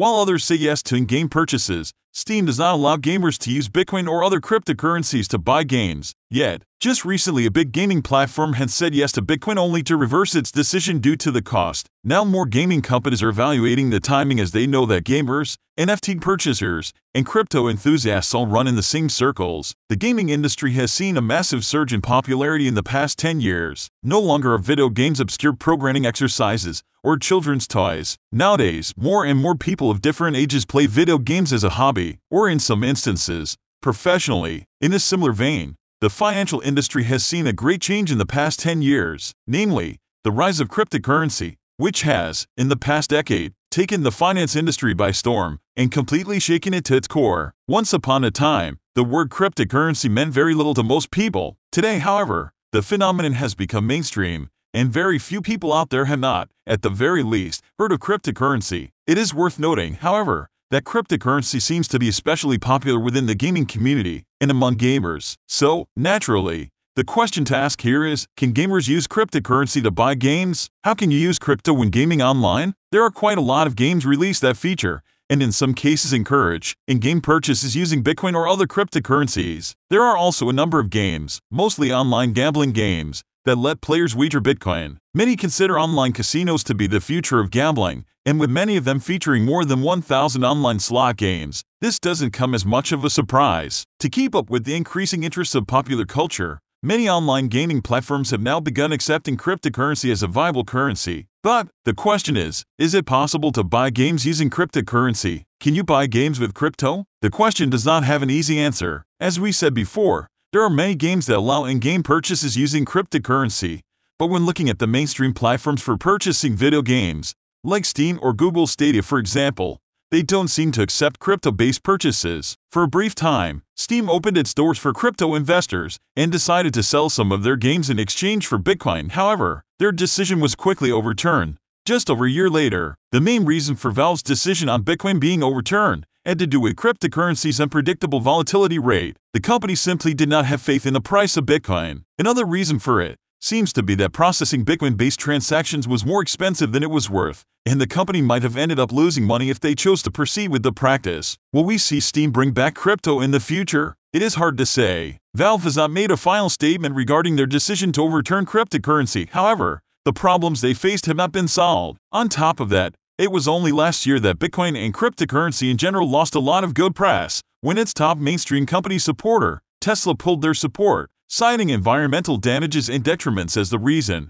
While others say yes to in-game purchases, Steam does not allow gamers to use Bitcoin or other cryptocurrencies to buy games. Yet, just recently a big gaming platform had said yes to Bitcoin only to reverse its decision due to the cost. Now more gaming companies are evaluating the timing as they know that gamers, NFT purchasers, and crypto enthusiasts all run in the same circles. The gaming industry has seen a massive surge in popularity in the past 10 years. No longer are video games obscure programming exercises, or children's toys. Nowadays, more and more people of different ages play video games as a hobby, or in some instances, professionally. In a similar vein, the financial industry has seen a great change in the past 10 years, namely, the rise of cryptocurrency, which has, in the past decade, taken the finance industry by storm and completely shaken it to its core. Once upon a time, the word cryptocurrency meant very little to most people. Today, however, the phenomenon has become mainstream and very few people out there have not, at the very least, heard of cryptocurrency. It is worth noting, however, that cryptocurrency seems to be especially popular within the gaming community and among gamers. So, naturally, the question to ask here is, can gamers use cryptocurrency to buy games? How can you use crypto when gaming online? There are quite a lot of games released that feature, and in some cases encourage, in-game purchases using Bitcoin or other cryptocurrencies. There are also a number of games, mostly online gambling games, that let players wager Bitcoin. Many consider online casinos to be the future of gambling, and with many of them featuring more than 1,000 online slot games, this doesn't come as much of a surprise. To keep up with the increasing interest of popular culture, many online gaming platforms have now begun accepting cryptocurrency as a viable currency. But the question is, is it possible to buy games using cryptocurrency? Can you buy games with crypto? The question does not have an easy answer. As we said before, there are many games that allow in-game purchases using cryptocurrency, but when looking at the mainstream platforms for purchasing video games, like Steam or Google Stadia for example, they don't seem to accept crypto-based purchases. For a brief time, Steam opened its doors for crypto investors and decided to sell some of their games in exchange for Bitcoin. However, their decision was quickly overturned. Just over a year later, the main reason for Valve's decision on Bitcoin being overturned had to do with cryptocurrency's unpredictable volatility rate. The company simply did not have faith in the price of Bitcoin. Another reason for it seems to be that processing Bitcoin-based transactions was more expensive than it was worth, and the company might have ended up losing money if they chose to proceed with the practice. Will we see Steam bring back crypto in the future? It is hard to say. Valve has not made a final statement regarding their decision to overturn cryptocurrency. However, the problems they faced have not been solved. On top of that, it was only last year that Bitcoin and cryptocurrency in general lost a lot of good press when its top mainstream company supporter, Tesla, pulled their support, citing environmental damages and detriments as the reason.